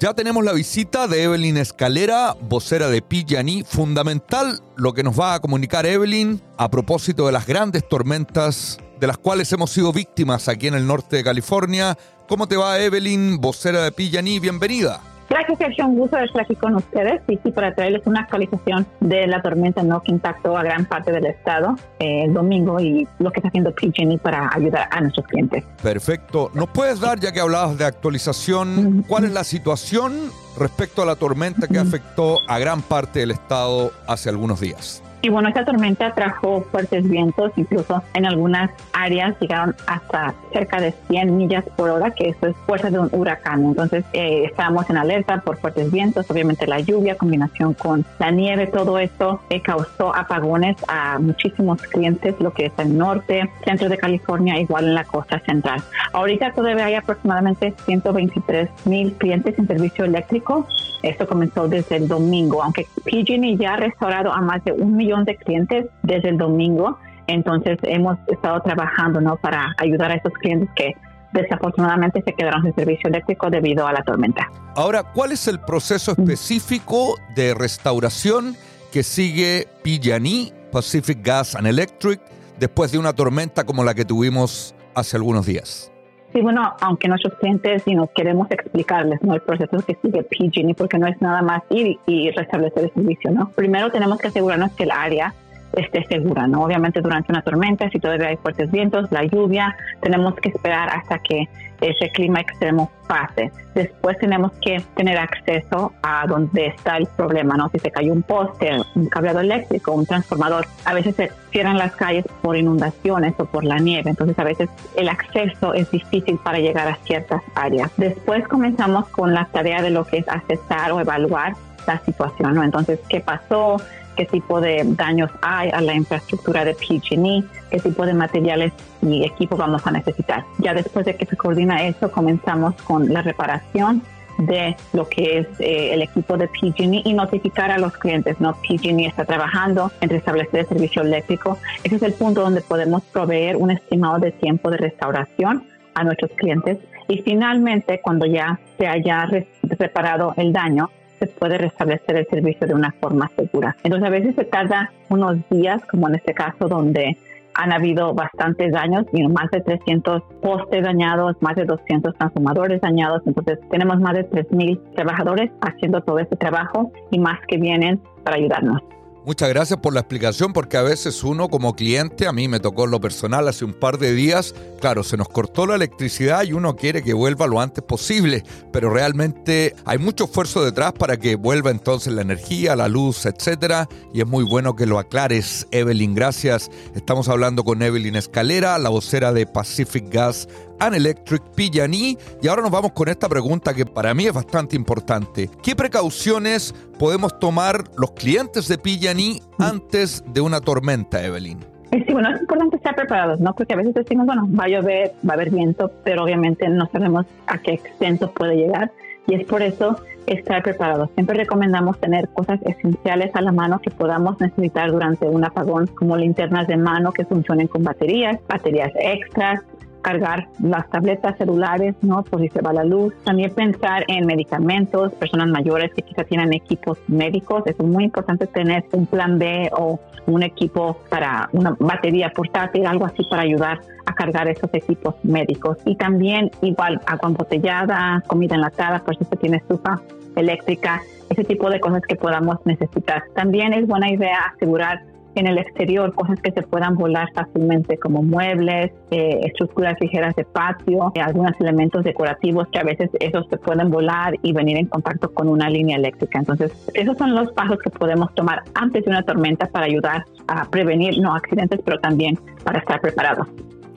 Ya tenemos la visita de Evelyn Escalera, vocera de PG&E. Fundamental lo que nos va a comunicar Evelyn a propósito de las grandes tormentas de las cuales hemos sido víctimas aquí en el norte de California. ¿Cómo te va Evelyn, vocera de PG&E? Bienvenida. Gracias, Sergio. Un gusto estar aquí con ustedes. Y sí, para traerles una actualización de la tormenta ¿no? que impactó a gran parte del estado eh, el domingo y lo que está haciendo PG&E para ayudar a nuestros clientes. Perfecto. ¿Nos puedes dar, ya que hablabas de actualización, cuál es la situación respecto a la tormenta que afectó a gran parte del estado hace algunos días? Y bueno, esta tormenta trajo fuertes vientos, incluso en algunas áreas llegaron hasta cerca de 100 millas por hora, que eso es fuerza de un huracán. Entonces eh, estábamos en alerta por fuertes vientos, obviamente la lluvia, combinación con la nieve, todo esto eh, causó apagones a muchísimos clientes, lo que es el norte, centro de California, igual en la costa central. Ahorita todavía hay aproximadamente 123 mil clientes en servicio eléctrico esto comenzó desde el domingo, aunque PG&E ya ha restaurado a más de un millón de clientes desde el domingo. Entonces hemos estado trabajando ¿no? para ayudar a esos clientes que desafortunadamente se quedaron sin servicio eléctrico debido a la tormenta. Ahora, ¿cuál es el proceso específico de restauración que sigue PG&E, Pacific Gas and Electric, después de una tormenta como la que tuvimos hace algunos días? Sí, bueno, aunque nuestros clientes y nos queremos explicarles ¿no? el proceso que sigue PG&E porque no es nada más ir y restablecer el servicio, ¿no? Primero tenemos que asegurarnos que el área esté segura, ¿no? Obviamente durante una tormenta, si todavía hay fuertes vientos, la lluvia, tenemos que esperar hasta que ese clima extremo pase. Después tenemos que tener acceso a donde está el problema, ¿no? Si se cayó un poste, un cableado eléctrico, un transformador. A veces se cierran las calles por inundaciones o por la nieve, entonces a veces el acceso es difícil para llegar a ciertas áreas. Después comenzamos con la tarea de lo que es accesar o evaluar la situación, ¿no? Entonces, ¿qué pasó? Qué tipo de daños hay a la infraestructura de PG&E, qué tipo de materiales y equipo vamos a necesitar. Ya después de que se coordina eso, comenzamos con la reparación de lo que es eh, el equipo de PG&E y notificar a los clientes, ¿no? PG&E está trabajando en restablecer el servicio eléctrico. Ese es el punto donde podemos proveer un estimado de tiempo de restauración a nuestros clientes y finalmente cuando ya se haya reparado el daño, se puede restablecer el servicio de una forma segura. Entonces a veces se tarda unos días, como en este caso donde han habido bastantes daños, más de 300 postes dañados, más de 200 transformadores dañados. Entonces tenemos más de 3.000 trabajadores haciendo todo este trabajo y más que vienen para ayudarnos. Muchas gracias por la explicación porque a veces uno como cliente, a mí me tocó lo personal hace un par de días, claro, se nos cortó la electricidad y uno quiere que vuelva lo antes posible, pero realmente hay mucho esfuerzo detrás para que vuelva entonces la energía, la luz, etcétera, y es muy bueno que lo aclares, Evelyn, gracias. Estamos hablando con Evelyn Escalera, la vocera de Pacific Gas and Electric PG&E. Y ahora nos vamos con esta pregunta que para mí es bastante importante. ¿Qué precauciones podemos tomar los clientes de PG&E antes de una tormenta, Evelyn? Sí, bueno, es importante estar preparados, ¿no? Porque a veces decimos, bueno, va a llover, va a haber viento, pero obviamente no sabemos a qué extenso puede llegar. Y es por eso estar preparados. Siempre recomendamos tener cosas esenciales a la mano que podamos necesitar durante un apagón, como linternas de mano que funcionen con baterías, baterías extras, cargar las tabletas celulares, ¿no? Por si se va la luz. También pensar en medicamentos, personas mayores que quizá tienen equipos médicos. Es muy importante tener un plan B o un equipo para una batería portátil, algo así para ayudar a cargar esos equipos médicos. Y también igual agua embotellada, comida enlatada, por si se tiene estufa eléctrica, ese tipo de cosas que podamos necesitar. También es buena idea asegurar en el exterior, cosas que se puedan volar fácilmente como muebles, eh, estructuras ligeras de patio, eh, algunos elementos decorativos que a veces esos se pueden volar y venir en contacto con una línea eléctrica. Entonces, esos son los pasos que podemos tomar antes de una tormenta para ayudar a prevenir no accidentes, pero también para estar preparados.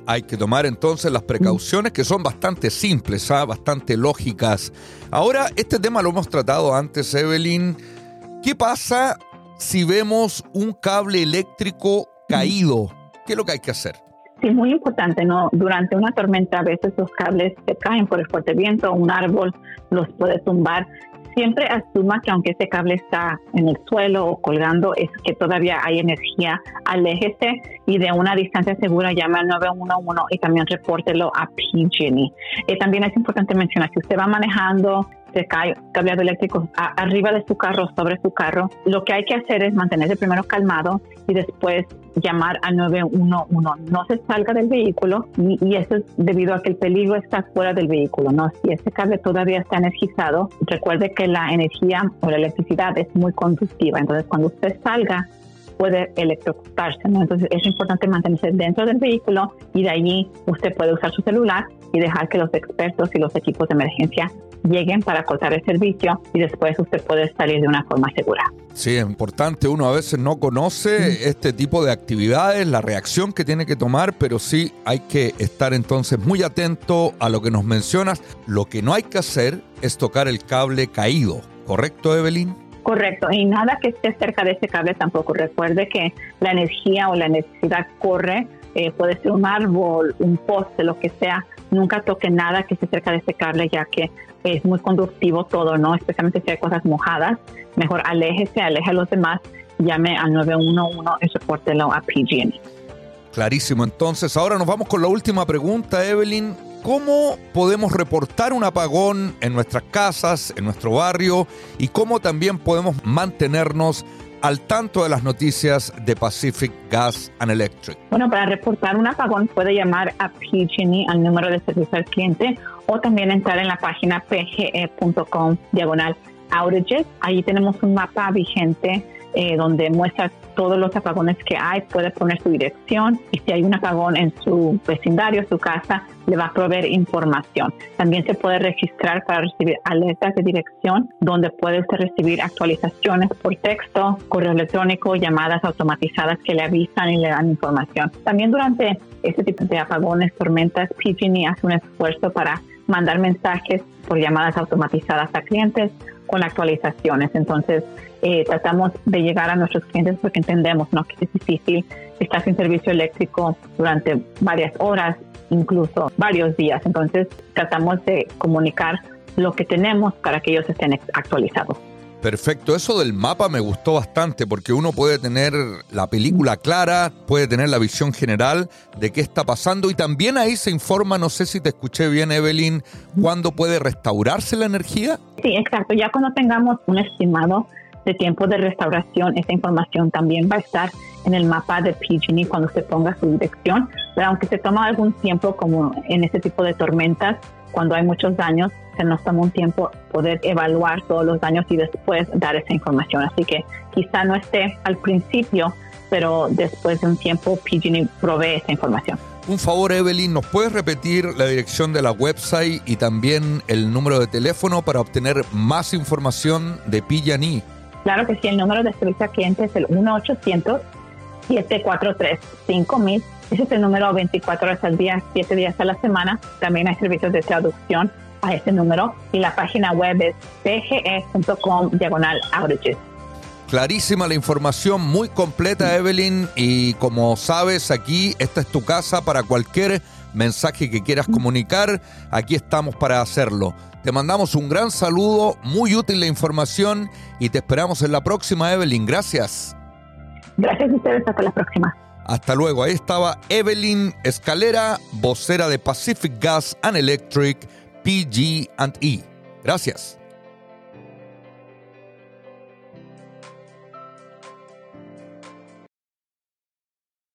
Hay que tomar entonces las precauciones que son bastante simples, ¿ah? bastante lógicas. Ahora, este tema lo hemos tratado antes, Evelyn. ¿Qué pasa si vemos un cable eléctrico caído? ¿Qué es lo que hay que hacer? Sí, muy importante, ¿no? Durante una tormenta a veces los cables se caen por el fuerte viento, un árbol los puede tumbar. Siempre asuma que aunque ese cable está en el suelo o colgando, es que todavía hay energía. Aléjese y de una distancia segura llame al 911 y también repórtelo a PG&E. Eh, también es importante mencionar, si usted va manejando se cae cableado eléctrico arriba de su carro, sobre su carro, lo que hay que hacer es mantenerse primero calmado y después llamar al 911. No se salga del vehículo y, eso es debido a que el peligro está fuera del vehículo. ¿no? Si ese cable todavía está energizado, recuerde que la energía o la electricidad es muy conductiva. Entonces, cuando usted salga, puede electrocutarse. ¿no? Entonces es importante mantenerse dentro del vehículo y de allí usted puede usar su celular y dejar que los expertos y los equipos de emergencia lleguen para cortar el servicio y después usted puede salir de una forma segura. Sí, es importante. Uno a veces no conoce este tipo de actividades, la reacción que tiene que tomar, pero sí hay que estar entonces muy atento a lo que nos mencionas. Lo que no hay que hacer es tocar el cable caído. ¿Correcto, Evelyn? Correcto, y nada que esté cerca de ese cable tampoco. Recuerde que la energía o la necesidad corre, eh, puede ser un árbol, un poste, lo que sea. Nunca toque nada que esté cerca de ese cable, ya que es muy conductivo todo, ¿no? Especialmente si hay cosas mojadas. Mejor aléjese, aleje a los demás, llame al 911 y soportelo a PG&E. Clarísimo. Entonces, ahora nos vamos con la última pregunta, Evelyn. ¿Cómo podemos reportar un apagón en nuestras casas, en nuestro barrio y cómo también podemos mantenernos al tanto de las noticias de Pacific Gas and Electric? Bueno, para reportar un apagón puede llamar a PG&E al número de servicio al cliente o también entrar en la página pge.com diagonal outages. Ahí tenemos un mapa vigente eh, donde muestra todos los apagones que hay, puede poner su dirección y si hay un apagón en su vecindario, su casa, le va a proveer información. También se puede registrar para recibir alertas de dirección, donde puede usted recibir actualizaciones por texto, correo electrónico, llamadas automatizadas que le avisan y le dan información. También durante este tipo de apagones, tormentas, PG&E hace un esfuerzo para mandar mensajes por llamadas automatizadas a clientes con actualizaciones. Entonces, eh, tratamos de llegar a nuestros clientes porque entendemos ¿no? que es difícil estar sin servicio eléctrico durante varias horas, incluso varios días. Entonces, tratamos de comunicar lo que tenemos para que ellos estén actualizados. Perfecto, eso del mapa me gustó bastante porque uno puede tener la película clara, puede tener la visión general de qué está pasando y también ahí se informa, no sé si te escuché bien Evelyn, cuándo puede restaurarse la energía. Sí, exacto, ya cuando tengamos un estimado de tiempo de restauración, esa información también va a estar en el mapa de PG&E cuando se ponga su dirección, pero aunque se toma algún tiempo como en este tipo de tormentas, cuando hay muchos daños, se nos toma un tiempo poder evaluar todos los daños y después dar esa información. Así que quizá no esté al principio, pero después de un tiempo PG&E provee esa información. Un favor, Evelyn, ¿nos puedes repetir la dirección de la website y también el número de teléfono para obtener más información de PG&E? Claro que sí, el número de servicio al cliente es el 1-800-743-5000. Ese es el número 24 horas al día, 7 días a la semana. También hay servicios de traducción a ese número y la página web es pge.com diagonal outages. Clarísima la información, muy completa Evelyn y como sabes aquí esta es tu casa para cualquier mensaje que quieras comunicar, aquí estamos para hacerlo. Te mandamos un gran saludo, muy útil la información y te esperamos en la próxima, Evelyn. Gracias. Gracias a ustedes, hasta la próxima. Hasta luego, ahí estaba Evelyn Escalera, vocera de Pacific Gas and Electric, PG&E. Gracias.